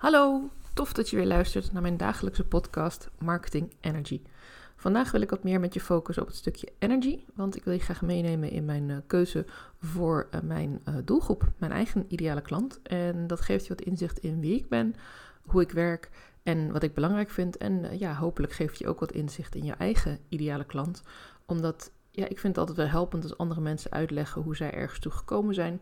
Hallo, tof dat je weer luistert naar mijn dagelijkse podcast Marketing Energy. Vandaag wil ik wat meer met je focussen op het stukje energy, want ik wil je graag meenemen in mijn uh, keuze voor uh, mijn uh, doelgroep, mijn eigen ideale klant. En dat geeft je wat inzicht in wie ik ben, hoe ik werk en wat ik belangrijk vind. En ja, hopelijk geeft je ook wat inzicht in je eigen ideale klant, omdat ja, ik vind het altijd wel helpend als andere mensen uitleggen hoe zij ergens toe gekomen zijn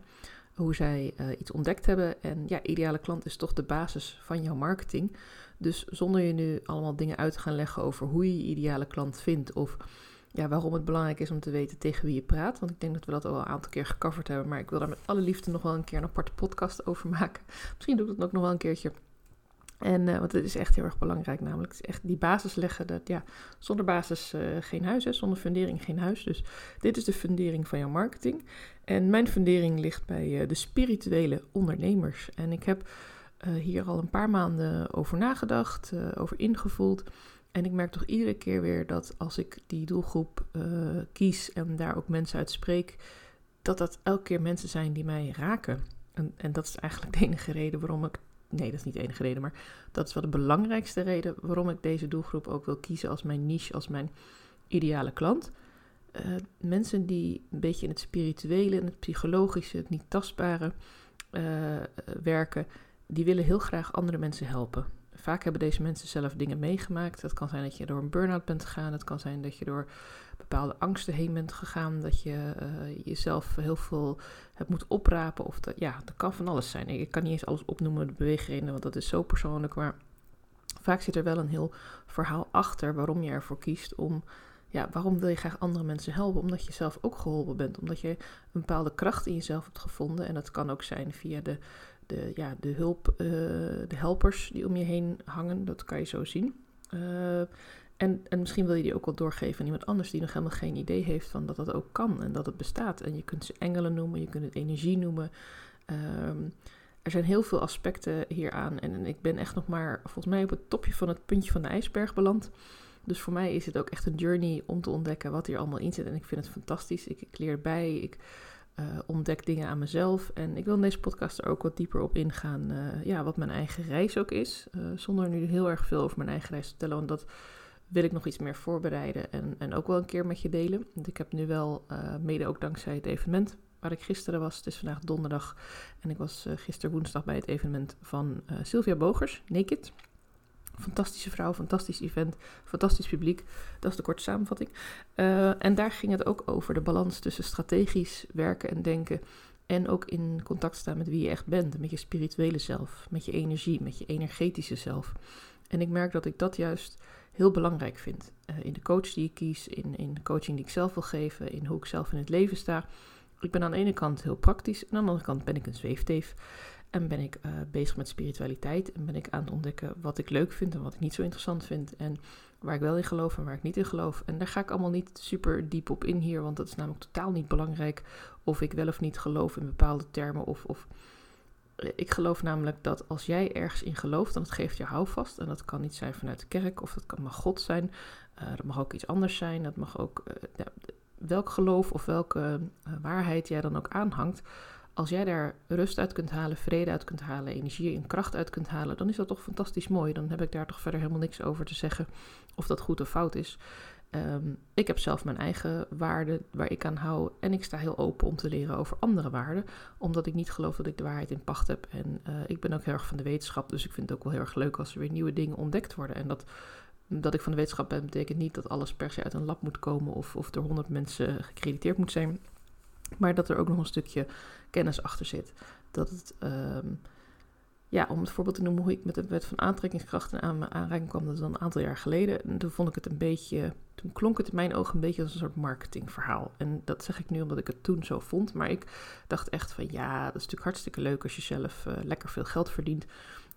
hoe zij uh, iets ontdekt hebben. En ja, ideale klant is toch de basis van jouw marketing. Dus zonder je nu allemaal dingen uit te gaan leggen over hoe je je ideale klant vindt of ja, waarom het belangrijk is om te weten tegen wie je praat. Want ik denk dat we dat al een aantal keer gecoverd hebben. Maar ik wil daar met alle liefde nog wel een keer een aparte podcast over maken. Misschien doe ik dat ook nog wel een keertje en, uh, want het is echt heel erg belangrijk, namelijk echt die basis leggen. Dat, ja, zonder basis uh, geen huis, hè, zonder fundering geen huis. Dus dit is de fundering van jouw marketing. En mijn fundering ligt bij uh, de spirituele ondernemers. En ik heb hier al een paar maanden over nagedacht, over ingevoeld. En ik merk toch iedere keer weer dat als ik die doelgroep kies en daar ook mensen uit spreek, dat dat elke keer mensen zijn die mij raken. En, en dat is eigenlijk de enige reden waarom ik nee, dat is niet de enige reden, maar dat is wel de belangrijkste reden waarom ik deze doelgroep ook wil kiezen als mijn niche, als mijn ideale klant. Uh, mensen die een beetje in het spirituele, in het psychologische, het niet tastbare uh, werken, die willen heel graag andere mensen helpen. Vaak hebben deze mensen zelf dingen meegemaakt. Het kan zijn dat je door een burn-out bent gegaan. Het kan zijn dat je door bepaalde angsten heen bent gegaan. Dat je uh, jezelf heel veel hebt moeten oprapen. Of dat, ja, dat kan van alles zijn. Ik kan niet eens alles opnoemen, de beweegredenen, want dat is zo persoonlijk. Maar vaak zit er wel een heel verhaal achter waarom je ervoor kiest om. Ja, waarom wil je graag andere mensen helpen? Omdat je zelf ook geholpen bent. Omdat je een bepaalde kracht in jezelf hebt gevonden. En dat kan ook zijn via de, de, ja, de hulp, uh, de helpers die om je heen hangen. Dat kan je zo zien. Uh, en, en misschien wil je die ook wel doorgeven aan iemand anders die nog helemaal geen idee heeft van dat dat ook kan en dat het bestaat. En je kunt ze engelen noemen, je kunt het energie noemen. Um, er zijn heel veel aspecten hieraan. En, en ik ben echt nog maar volgens mij op het topje van het puntje van de ijsberg beland. Dus voor mij is het ook echt een journey om te ontdekken wat hier allemaal in zit. En ik vind het fantastisch. Ik, ik leer bij, ik uh, ontdek dingen aan mezelf. En ik wil in deze podcast er ook wat dieper op ingaan. Uh, ja, wat mijn eigen reis ook is. Uh, zonder nu heel erg veel over mijn eigen reis te vertellen. Want dat wil ik nog iets meer voorbereiden en, en ook wel een keer met je delen. Want ik heb nu wel, mede ook dankzij het evenement waar ik gisteren was, het is vandaag donderdag en ik was gisteren woensdag bij het evenement van Sylvia Bogers, Naked. Fantastische vrouw, fantastisch event, fantastisch publiek. Dat is de korte samenvatting. en daar ging het ook over de balans tussen strategisch werken en denken en ook in contact staan met wie je echt bent, met je spirituele zelf, met je energie, met je energetische zelf. En ik merk dat ik dat juist heel belangrijk vind. Uh, in de coach die ik kies, in, in de coaching die ik zelf wil geven, in hoe ik zelf in het leven sta. Ik ben aan de ene kant heel praktisch, en aan de andere kant ben ik een zweefteef. En ben ik uh, bezig met spiritualiteit en ben ik aan het ontdekken wat ik leuk vind en wat ik niet zo interessant vind. En waar ik wel in geloof en waar ik niet in geloof. En daar ga ik allemaal niet super diep op in hier, want dat is namelijk totaal niet belangrijk of ik wel of niet geloof in bepaalde termen of, of ik geloof namelijk dat als jij ergens in gelooft, dan het geeft je houvast. En dat kan niet zijn vanuit de kerk of dat kan, mag God zijn. Uh, dat mag ook iets anders zijn. Dat mag ook welk geloof of welke waarheid jij dan ook aanhangt. Als jij daar rust uit kunt halen, vrede uit kunt halen, energie en kracht uit kunt halen, dan is dat toch fantastisch mooi. Dan heb ik daar toch verder helemaal niks over te zeggen of dat goed of fout is. Um, ik heb zelf mijn eigen waarden waar ik aan hou. En ik sta heel open om te leren over andere waarden. Omdat ik niet geloof dat ik de waarheid in pacht heb. En uh, ik ben ook heel erg van de wetenschap. Dus ik vind het ook wel heel erg leuk als er weer nieuwe dingen ontdekt worden. En dat, dat ik van de wetenschap ben, betekent niet dat alles per se uit een lab moet komen. Of, of door honderd mensen gecrediteerd moet zijn. Maar dat er ook nog een stukje kennis achter zit. Dat het. Um, ja, om het voorbeeld te noemen hoe ik met de wet van aantrekkingskrachten aan mijn aanraking kwam, dat is dan een aantal jaar geleden. En toen vond ik het een beetje, toen klonk het in mijn ogen een beetje als een soort marketingverhaal. En dat zeg ik nu omdat ik het toen zo vond. Maar ik dacht echt van ja, dat is natuurlijk hartstikke leuk als je zelf uh, lekker veel geld verdient.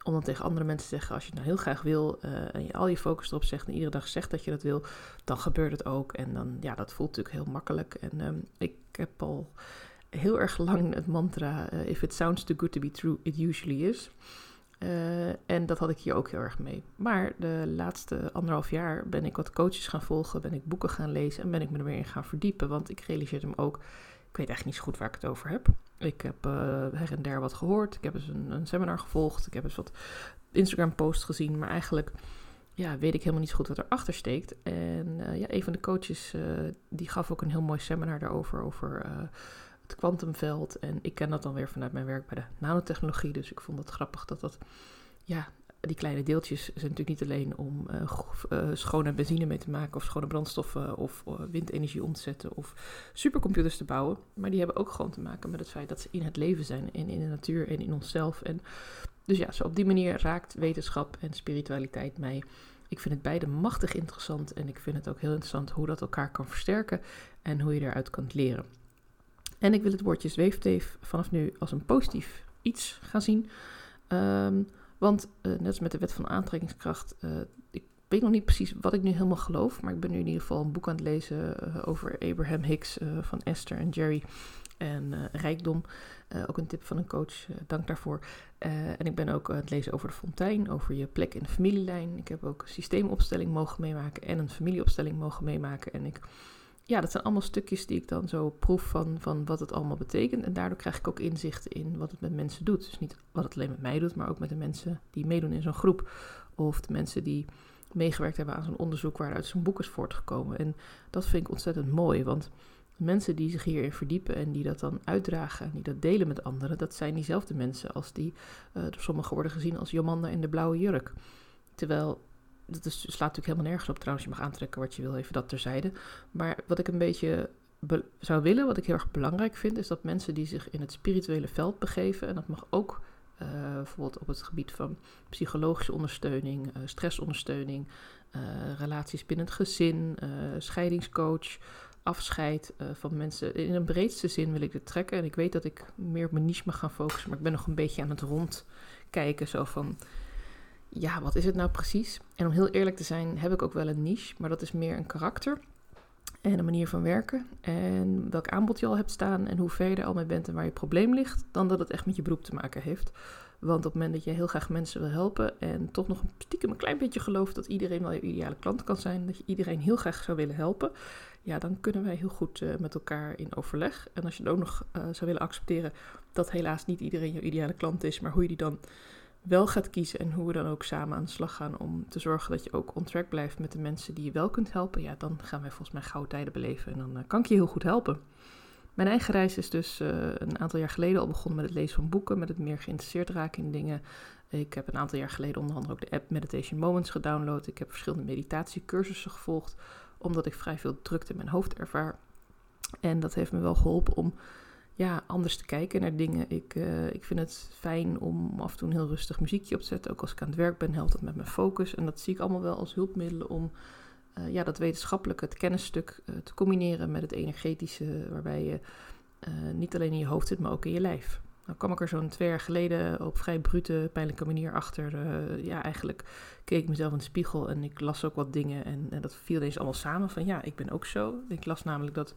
Om dan tegen andere mensen te zeggen, als je het nou heel graag wil uh, en je al je focus erop zegt en iedere dag zegt dat je dat wil, dan gebeurt het ook. En dan, ja, dat voelt natuurlijk heel makkelijk. En um, ik heb al heel erg lang het mantra: uh, If it sounds too good to be true, it usually is. Uh, en dat had ik hier ook heel erg mee. Maar de laatste anderhalf jaar ben ik wat coaches gaan volgen, ben ik boeken gaan lezen en ben ik me er weer in gaan verdiepen. Want ik realiseerde me ook, Ik weet echt niet zo goed waar ik het over heb. Ik heb uh, her en der wat gehoord. Ik heb eens een, een seminar gevolgd. Ik heb eens wat Instagram-posts gezien. Maar eigenlijk ja, weet ik helemaal niet zo goed wat erachter steekt. En uh, ja, een van de coaches uh, die gaf ook een heel mooi seminar daarover. Over het kwantumveld. En ik ken dat dan weer vanuit mijn werk bij de nanotechnologie. Dus ik vond het grappig dat dat ja, die kleine deeltjes zijn natuurlijk niet alleen om schone benzine mee te maken of schone brandstoffen of windenergie om te zetten of supercomputers te bouwen. Maar die hebben ook gewoon te maken met het feit dat ze in het leven zijn en in de natuur en in onszelf. En dus ja, zo op die manier raakt wetenschap en spiritualiteit mij. Ik vind het beide machtig interessant en ik vind het ook heel interessant hoe dat elkaar kan versterken en hoe je eruit kan leren. En ik wil het woordje zweefteef vanaf nu als een positief iets gaan zien. Um, want uh, net als met de wet van aantrekkingskracht, ik weet nog niet precies wat ik nu helemaal geloof, maar ik ben nu in ieder geval een boek aan het lezen uh, over Abraham Hicks van Esther en Jerry en rijkdom. ook een tip van een coach, dank daarvoor. en ik ben ook aan het lezen over de fontein, over je plek in de familielijn. Ik heb ook systeemopstelling mogen meemaken en een familieopstelling mogen meemaken. En ik ja, dat zijn allemaal stukjes die ik dan zo proef van, van wat het allemaal betekent. En daardoor krijg ik ook inzicht in wat het met mensen doet. Dus niet wat het alleen met mij doet, maar ook met de mensen die meedoen in zo'n groep. Of de mensen die meegewerkt hebben aan zo'n onderzoek waaruit zo'n boek is voortgekomen. En dat vind ik ontzettend mooi, want mensen die zich hierin verdiepen en die dat dan uitdragen en die dat delen met anderen, dat zijn diezelfde mensen als die uh, door sommigen worden gezien als Jomanda in de blauwe jurk. Terwijl dat is, slaat natuurlijk helemaal nergens op trouwens. Je mag aantrekken wat je wil, even dat terzijde. Maar wat ik een beetje zou willen, wat ik heel erg belangrijk vind, is dat mensen die zich in het spirituele veld begeven, en dat mag ook uh, bijvoorbeeld op het gebied van psychologische ondersteuning, uh, stressondersteuning, uh, relaties binnen het gezin, scheidingscoach, afscheid van mensen. In een breedste zin wil ik dit trekken. En ik weet dat ik meer op mijn niche mag gaan focussen, maar ik ben nog een beetje aan het rondkijken. Zo van ja, wat is het nou precies? En om heel eerlijk te zijn, heb ik ook wel een niche, maar dat is meer een karakter en een manier van werken. En welk aanbod je al hebt staan en hoe ver je er al mee bent en waar je probleem ligt, dan dat het echt met je beroep te maken heeft. Want op het moment dat je heel graag mensen wil helpen en toch nog een stiekem een klein beetje gelooft dat iedereen wel je ideale klant kan zijn, dat je iedereen heel graag zou willen helpen, ja, dan kunnen wij heel goed uh, met elkaar in overleg. En als je dan ook nog uh, zou willen accepteren dat helaas niet iedereen je ideale klant is, maar hoe je die dan wel gaat kiezen en hoe we dan ook samen aan de slag gaan om te zorgen dat je ook on track blijft met de mensen die je wel kunt helpen, ja, dan gaan wij volgens mij gouden tijden beleven en dan uh, kan ik je heel goed helpen. Mijn eigen reis is dus uh, een aantal jaar geleden al begonnen met het lezen van boeken, met het meer geïnteresseerd raken in dingen. Ik heb een aantal jaar geleden onder andere ook de app Meditation Moments gedownload. Ik heb verschillende meditatiecursussen gevolgd, omdat ik vrij veel drukte in mijn hoofd ervaar. En dat heeft me wel geholpen om ja, anders te kijken naar dingen. Ik, uh, ik vind het fijn om af en toe een heel rustig muziekje op te zetten. Ook als ik aan het werk ben, helpt dat met mijn focus. En dat zie ik allemaal wel als hulpmiddelen om uh, ja, dat wetenschappelijke, het kennisstuk uh, te combineren met het energetische, waarbij je niet alleen in je hoofd zit, maar ook in je lijf. Nou kwam ik er zo'n twee jaar geleden op vrij brute, pijnlijke manier achter. ja, eigenlijk keek ik mezelf in de spiegel en ik las ook wat dingen. En, en dat viel ineens allemaal samen van ja, ik ben ook zo. Ik las namelijk dat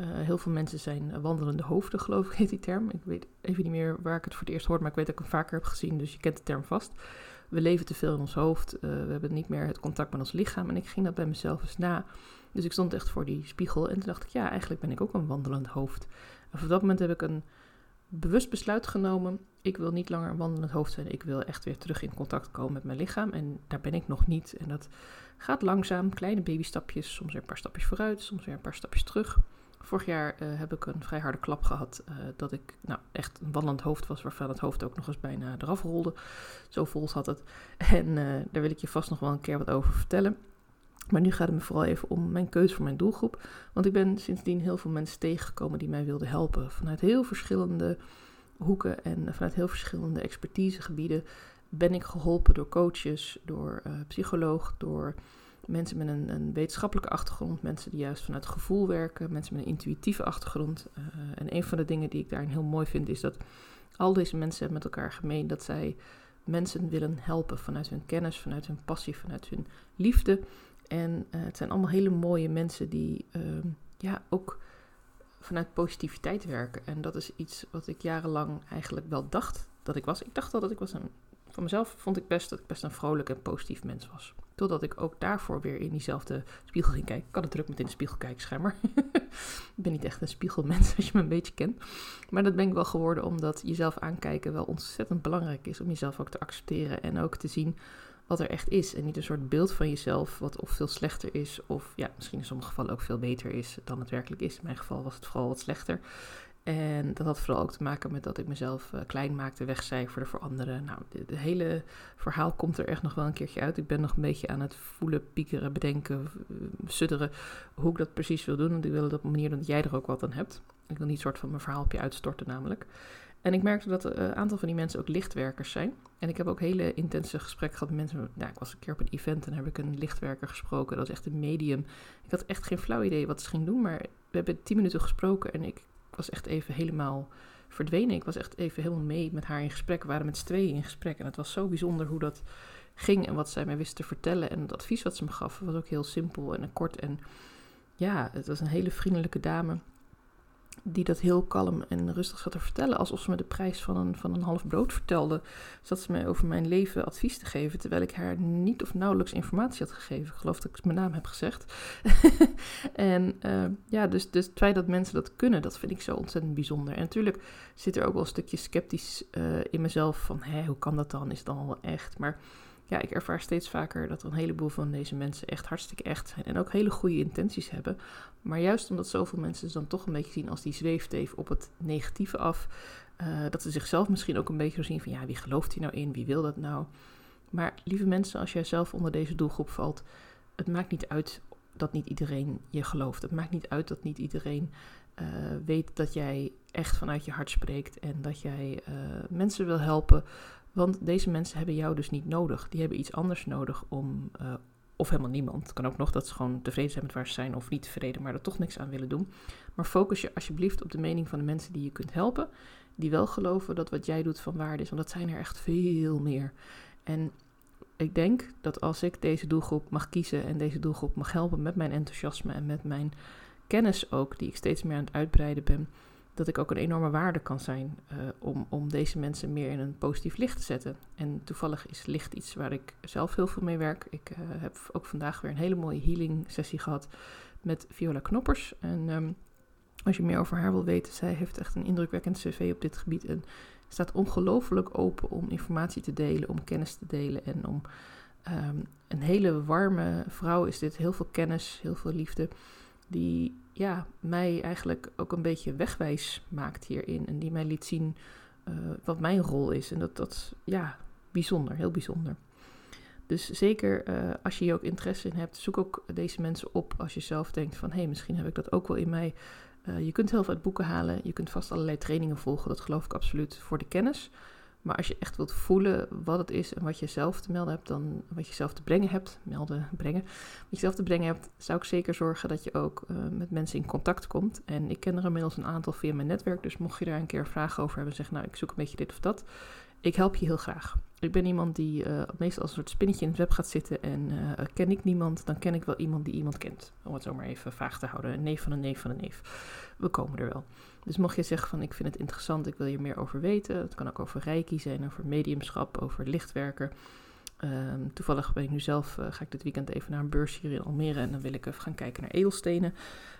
uh, heel veel mensen zijn wandelende hoofden, geloof ik, heet die term. Ik weet even niet meer waar ik het voor het eerst hoor, maar ik weet dat ik hem vaker heb gezien, dus je kent de term vast. We leven te veel in ons hoofd, uh, we hebben niet meer het contact met ons lichaam. En ik ging dat bij mezelf eens na. Dus ik stond echt voor die spiegel en toen dacht ik, ja, eigenlijk ben ik ook een wandelend hoofd. En op dat moment heb ik een bewust besluit genomen. Ik wil niet langer een wandelend hoofd zijn. Ik wil echt weer terug in contact komen met mijn lichaam. En daar ben ik nog niet. En dat gaat langzaam, kleine babystapjes. Soms weer een paar stapjes vooruit, soms weer een paar stapjes terug. Vorig jaar uh, heb ik een vrij harde klap gehad. Uh, dat ik nou, echt een wandelend hoofd was, waarvan het hoofd ook nog eens bijna eraf rolde. Zo vol zat het. En uh, daar wil ik je vast nog wel een keer wat over vertellen. Maar nu gaat het me vooral even om mijn keuze voor mijn doelgroep. Want ik ben sindsdien heel veel mensen tegengekomen die mij wilden helpen. Vanuit heel verschillende hoeken en vanuit heel verschillende expertisegebieden ben ik geholpen door coaches, door psycholoog, door mensen met een, een, wetenschappelijke achtergrond, mensen die juist vanuit gevoel werken, mensen met een intuïtieve achtergrond. Uh, en een van de dingen die ik daarin heel mooi vind, is dat al deze mensen met elkaar gemeen dat zij mensen willen helpen vanuit hun kennis, vanuit hun passie, vanuit hun liefde. En uh, het zijn allemaal hele mooie mensen die uh, ja, ook vanuit positiviteit werken. En dat is iets wat ik jarenlang eigenlijk wel dacht dat ik was. Ik dacht al dat ik was een. Van mezelf vond ik best dat ik best een vrolijk en positief mens was. Totdat ik ook daarvoor weer in diezelfde spiegel ging kijken. Ik kan het druk met in de spiegel kijken, schijnbaar. ik ben niet echt een spiegelmens als je me een beetje kent. Maar dat ben ik wel geworden omdat jezelf aankijken wel ontzettend belangrijk is. Om jezelf ook te accepteren en ook te zien wat er echt is. En niet een soort beeld van jezelf wat of veel slechter is, of ja, misschien in sommige gevallen ook veel beter is dan het werkelijk is. In mijn geval was het vooral wat slechter. En dat had vooral ook te maken met dat ik mezelf uh, klein maakte, wegcijferde voor anderen. Nou, het hele verhaal komt er echt nog wel een keertje uit. Ik ben nog een beetje aan het voelen, piekeren, bedenken, uh, sudderen hoe ik dat precies wil doen. Want ik wil het op een manier dat jij er ook wat aan hebt. Ik wil niet soort van mijn verhaal op je uitstorten namelijk. En ik merkte dat een aantal van die mensen ook lichtwerkers zijn. En ik heb ook hele intense gesprekken gehad met mensen. Nou, ik was een keer op een event en heb ik een lichtwerker gesproken. Dat is echt een medium. Ik had echt geen flauw idee wat ze ging doen, maar we hebben tien minuten gesproken en ik was echt even helemaal verdwenen. Ik was echt even helemaal mee met haar in gesprek. We waren met z'n tweeën in gesprek en het was zo bijzonder hoe dat ging en wat zij mij wist te vertellen. En het advies wat ze me gaf was ook heel simpel en kort. En ja, het was een hele vriendelijke dame die dat heel kalm en rustig zat te vertellen. Alsof ze me de prijs van een, van een half brood vertelde. Zat ze mij over mijn leven advies te geven. Terwijl ik haar niet of nauwelijks informatie had gegeven. Ik geloof dat ik mijn naam heb gezegd. en uh, ja, dus, dus het feit dat mensen dat kunnen, dat vind ik zo ontzettend bijzonder. En natuurlijk zit er ook wel een stukje sceptisch uh, in mezelf. Van hé, hoe kan dat dan? Is het dan wel echt? Maar ja, ik ervaar steeds vaker dat een heleboel van deze mensen echt hartstikke echt zijn. En ook hele goede intenties hebben. Maar juist omdat zoveel mensen ze dan toch een beetje zien als die zweefteef op het negatieve af. Uh, dat ze zichzelf misschien ook een beetje zien van ja, wie gelooft hier nou in? Wie wil dat nou? Maar lieve mensen, als jij zelf onder deze doelgroep valt, het maakt niet uit dat niet iedereen je gelooft. Het maakt niet uit dat niet iedereen uh, weet dat jij echt vanuit je hart spreekt en dat jij uh, mensen wil helpen want deze mensen hebben jou dus niet nodig. Die hebben iets anders nodig om, uh, of helemaal niemand. Het kan ook nog dat ze gewoon tevreden zijn met waar ze zijn of niet tevreden, maar er toch niks aan willen doen. Maar focus je alsjeblieft op de mening van de mensen die je kunt helpen, die wel geloven dat wat jij doet van waarde is. Want dat zijn er echt veel meer. En ik denk dat als ik deze doelgroep mag kiezen en deze doelgroep mag helpen met mijn enthousiasme en met mijn kennis ook, die ik steeds meer aan het uitbreiden ben, dat ik ook een enorme waarde kan zijn uh, om, om deze mensen meer in een positief licht te zetten. En toevallig is licht iets waar ik zelf heel veel mee werk. Ik uh, heb ook vandaag weer een hele mooie healing sessie gehad met Viola Knoppers. En um, als je meer over haar wil weten, zij heeft echt een indrukwekkend cv op dit gebied. En staat ongelooflijk open om informatie te delen, om kennis te delen en om um, een hele warme vrouw is dit. Heel veel kennis, heel veel liefde die ja, mij eigenlijk ook een beetje wegwijs maakt hierin. En die mij liet zien uh, wat mijn rol is. En dat, dat ja, bijzonder, heel bijzonder. Dus zeker uh, als je hier ook interesse in hebt, zoek ook deze mensen op als je zelf denkt van... hé, hey, misschien heb ik dat ook wel in mij. Uh, je kunt heel veel uit boeken halen, je kunt vast allerlei trainingen volgen, dat geloof ik absoluut voor de kennis... Maar als je echt wilt voelen wat het is en wat je zelf te melden hebt, dan wat je zelf te brengen hebt, melden, brengen, wat je zelf te brengen hebt, zou ik zeker zorgen dat je ook uh, met mensen in contact komt. En ik ken er inmiddels een aantal via mijn netwerk, dus mocht je daar een keer vragen over hebben, zeg nou ik zoek een beetje dit of dat, ik help je heel graag. Ik ben iemand die uh, meestal als een soort spinnetje in het web gaat zitten en uh, ken ik niemand, dan ken ik wel iemand die iemand kent. Om het zo maar even vaag te houden. Een neef van een neef van een neef. We komen er wel. Dus mocht je zeggen van ik vind het interessant, ik wil hier meer over weten. Het kan ook over reiki zijn, over mediumschap, over lichtwerken. Um, toevallig ben ik nu zelf, uh, ga ik dit weekend even naar een beurs hier in Almere en dan wil ik even gaan kijken naar edelstenen.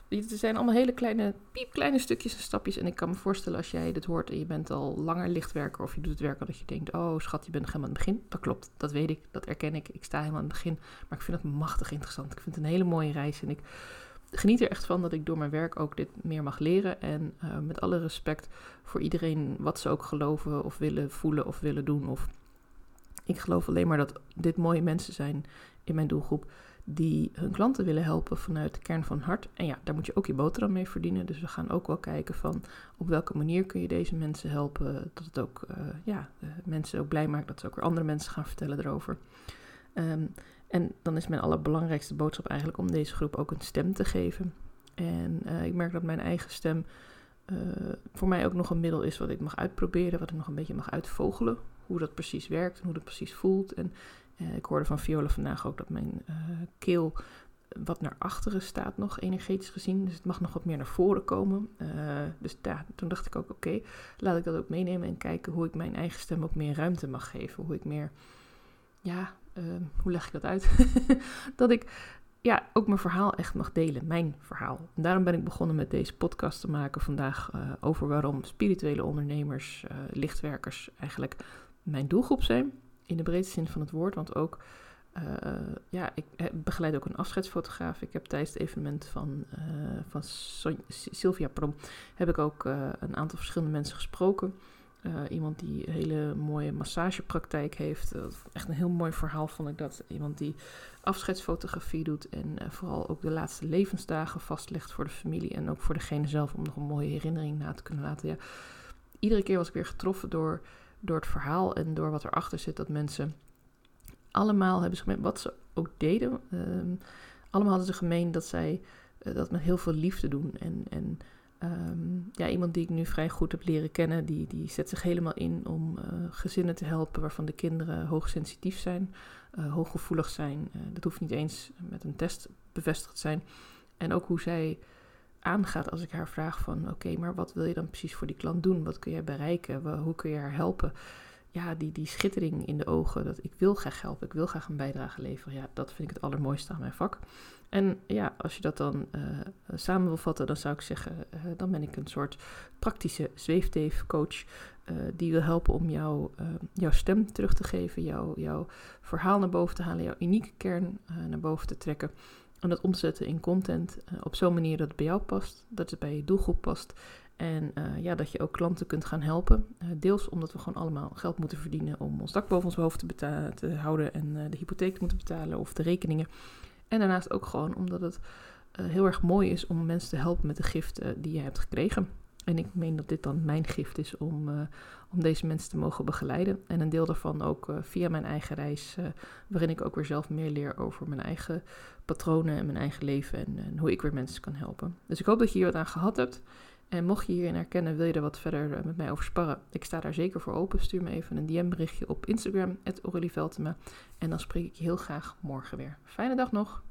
Het zijn allemaal hele kleine, piepkleine stukjes en stapjes. En ik kan me voorstellen als jij dit hoort en je bent al langer lichtwerker of je doet het werk al dat je denkt, oh schat, je bent helemaal aan het begin. Dat klopt, dat weet ik, dat erken ik. Ik sta helemaal aan het begin, maar ik vind het machtig interessant. Ik vind het een hele mooie reis en ik geniet er echt van dat ik door mijn werk ook dit meer mag leren. En uh, met alle respect voor iedereen wat ze ook geloven of willen voelen of willen doen. Of ik geloof alleen maar dat dit mooie mensen zijn in mijn doelgroep die hun klanten willen helpen vanuit de kern van hart. En ja, daar moet je ook je boterham mee verdienen. Dus we gaan ook wel kijken van op welke manier kun je deze mensen helpen. Dat het ook uh, ja, mensen ook blij maakt dat ze ook weer andere mensen gaan vertellen erover. Um, en dan is mijn allerbelangrijkste boodschap eigenlijk om deze groep ook een stem te geven. En uh, ik merk dat mijn eigen stem voor mij ook nog een middel is wat ik mag uitproberen, wat ik nog een beetje mag uitvogelen. Hoe dat precies werkt en hoe dat precies voelt. En uh, ik hoorde van Viola vandaag ook dat mijn keel wat naar achteren staat nog, energetisch gezien. Dus het mag nog wat meer naar voren komen. dus ja, toen dacht ik ook, oké, laat ik dat ook meenemen en kijken hoe ik mijn eigen stem ook meer ruimte mag geven. Hoe ik meer ja, ehm, hoe leg ik dat uit? dat ik ja, ook mijn verhaal echt mag delen, mijn verhaal. En daarom ben ik begonnen met deze podcast te maken vandaag over waarom spirituele ondernemers, lichtwerkers eigenlijk mijn doelgroep zijn. In de breedste zin van het woord, want ook, uh, ja, ik begeleid ook een afscheidsfotograaf. Ik heb tijdens het evenement van, van Son Sylvia Prom, heb ik ook een aantal verschillende mensen gesproken. Iemand die een hele mooie massagepraktijk heeft. Echt een heel mooi verhaal vond ik dat. Iemand die afscheidsfotografie doet en vooral ook de laatste levensdagen vastlegt voor de familie en ook voor degene zelf om nog een mooie herinnering na te kunnen laten. Ja, iedere keer was ik weer getroffen door, door het verhaal en door wat erachter zit dat mensen allemaal hebben gemeen, wat ze ook deden. Ehm, allemaal hadden ze gemeen dat zij dat met heel veel liefde doen en, en Um, ja, iemand die ik nu vrij goed heb leren kennen, die, die zet zich helemaal in om uh, gezinnen te helpen waarvan de kinderen hoogsensitief zijn, uh, hooggevoelig zijn. Dat hoeft niet eens met een test bevestigd te zijn. En ook hoe zij aangaat als ik haar vraag van oké, maar wat wil je dan precies voor die klant doen? Wat kun jij bereiken? Hoe kun je haar helpen? Ja, die, die schittering in de ogen, dat ik wil graag helpen, ik wil graag een bijdrage leveren. Ja, dat vind ik het allermooiste aan mijn vak. En ja, als je dat dan uh, samen wil vatten, dan zou ik zeggen, uh, dan ben ik een soort praktische zweefteefcoach uh, die wil helpen om jou, jouw stem terug te geven, jou, jouw verhaal naar boven te halen, jouw unieke kern naar boven te trekken. En dat om te zetten in content op zo'n manier dat het bij jou past, dat het bij je doelgroep past. En ja, dat je ook klanten kunt gaan helpen. deels omdat we gewoon allemaal geld moeten verdienen om ons dak boven ons hoofd te, te houden en de hypotheek te moeten betalen of de rekeningen. En daarnaast ook gewoon omdat het heel erg mooi is om mensen te helpen met de gift die je hebt gekregen. En ik meen dat dit dan mijn gift is om, uh, om deze mensen te mogen begeleiden. En een deel daarvan ook via mijn eigen reis, waarin ik ook weer zelf meer leer over mijn eigen patronen en mijn eigen leven en, en, hoe ik weer mensen kan helpen. Dus ik hoop dat je hier wat aan gehad hebt. En mocht je hierin herkennen, wil je er wat verder met mij over sparren? Ik sta daar zeker voor open. Stuur me even een DM-berichtje op Instagram, Aurelie En dan spreek ik je heel graag morgen weer. Fijne dag nog!